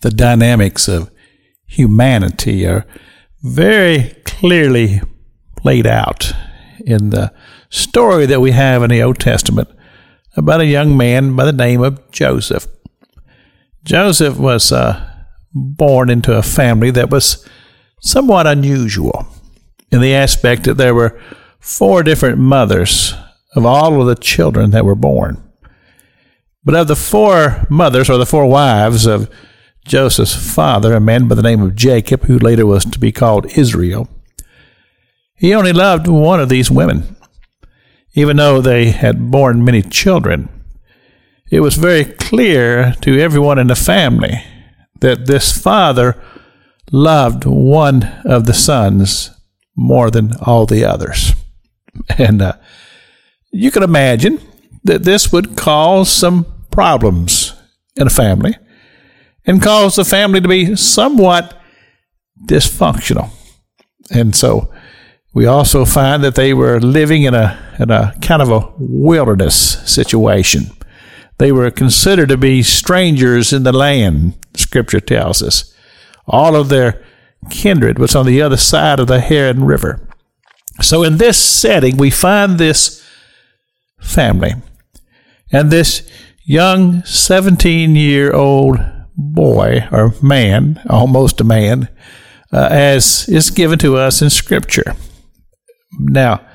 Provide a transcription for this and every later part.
the dynamics of humanity are very clearly laid out in the story that we have in the Old Testament about a young man by the name of Joseph. Joseph was uh, born into a family that was somewhat unusual in the aspect that there were four different mothers of all of the children that were born. But of the four mothers, or the four wives of Joseph's father, a man by the name of Jacob, who later was to be called Israel, he only loved one of these women, even though they had borne many children. It was very clear to everyone in the family that this father loved one of the sons more than all the others. And uh, you can imagine that this would cause some problems in a family and cause the family to be somewhat dysfunctional. And so we also find that they were living in a, in a kind of a wilderness situation. They were considered to be strangers in the land, Scripture tells us. All of their kindred was on the other side of the Jordan River. So in this setting, we find this family. And this young 17 year old boy or man, almost a man, uh, as is given to us in Scripture. Now,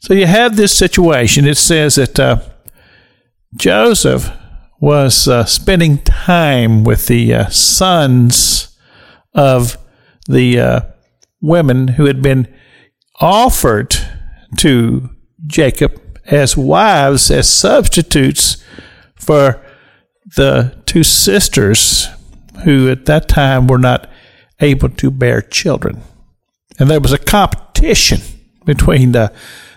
so you have this situation. It says that uh, Joseph was uh, spending time with the uh, sons of the uh, women who had been offered to Jacob as wives, as substitutes for the two sisters who at that time were not able to bear children. And there was a competition between the,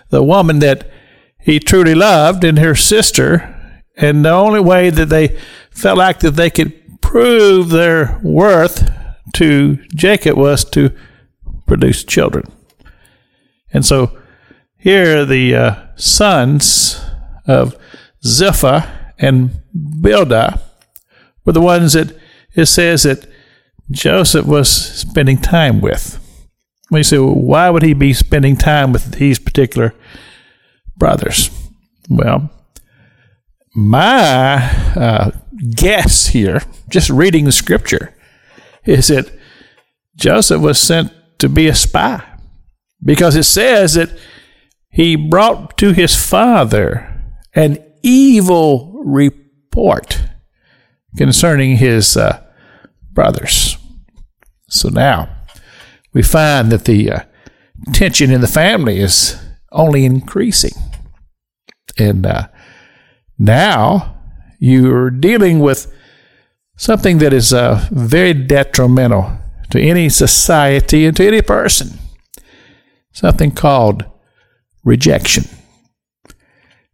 the woman that he truly loved and her sister. And the only way that they felt like that they could prove their worth to Jacob was to produce children. And so here the uh, sons of Zilpah and Bilhah were the ones that it says that Joseph was spending time with. We say, well, why would he be spending time with these particular brothers? Well, my uh, guess here, just reading the scripture, is that Joseph was sent to be a spy because it says that he brought to his father an evil report concerning his uh, brothers. So now we find that the uh, tension in the family is only increasing. And uh, now you're dealing with something that is uh, very detrimental to any society and to any person. Something called rejection.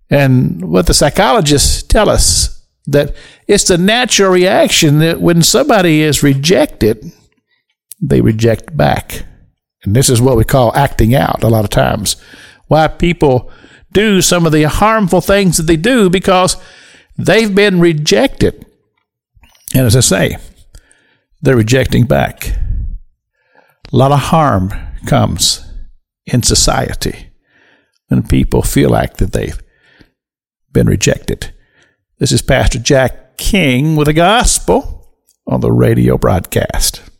And what the psychologists tell us that it's the natural reaction that when somebody is rejected, they reject back. And this is what we call acting out a lot of times. Why people do some of the harmful things that they do because they've been rejected. And as I say, they're rejecting back. A lot of harm comes in society when people feel like that they've been rejected. This is Pastor Jack King with a gospel on the radio broadcast.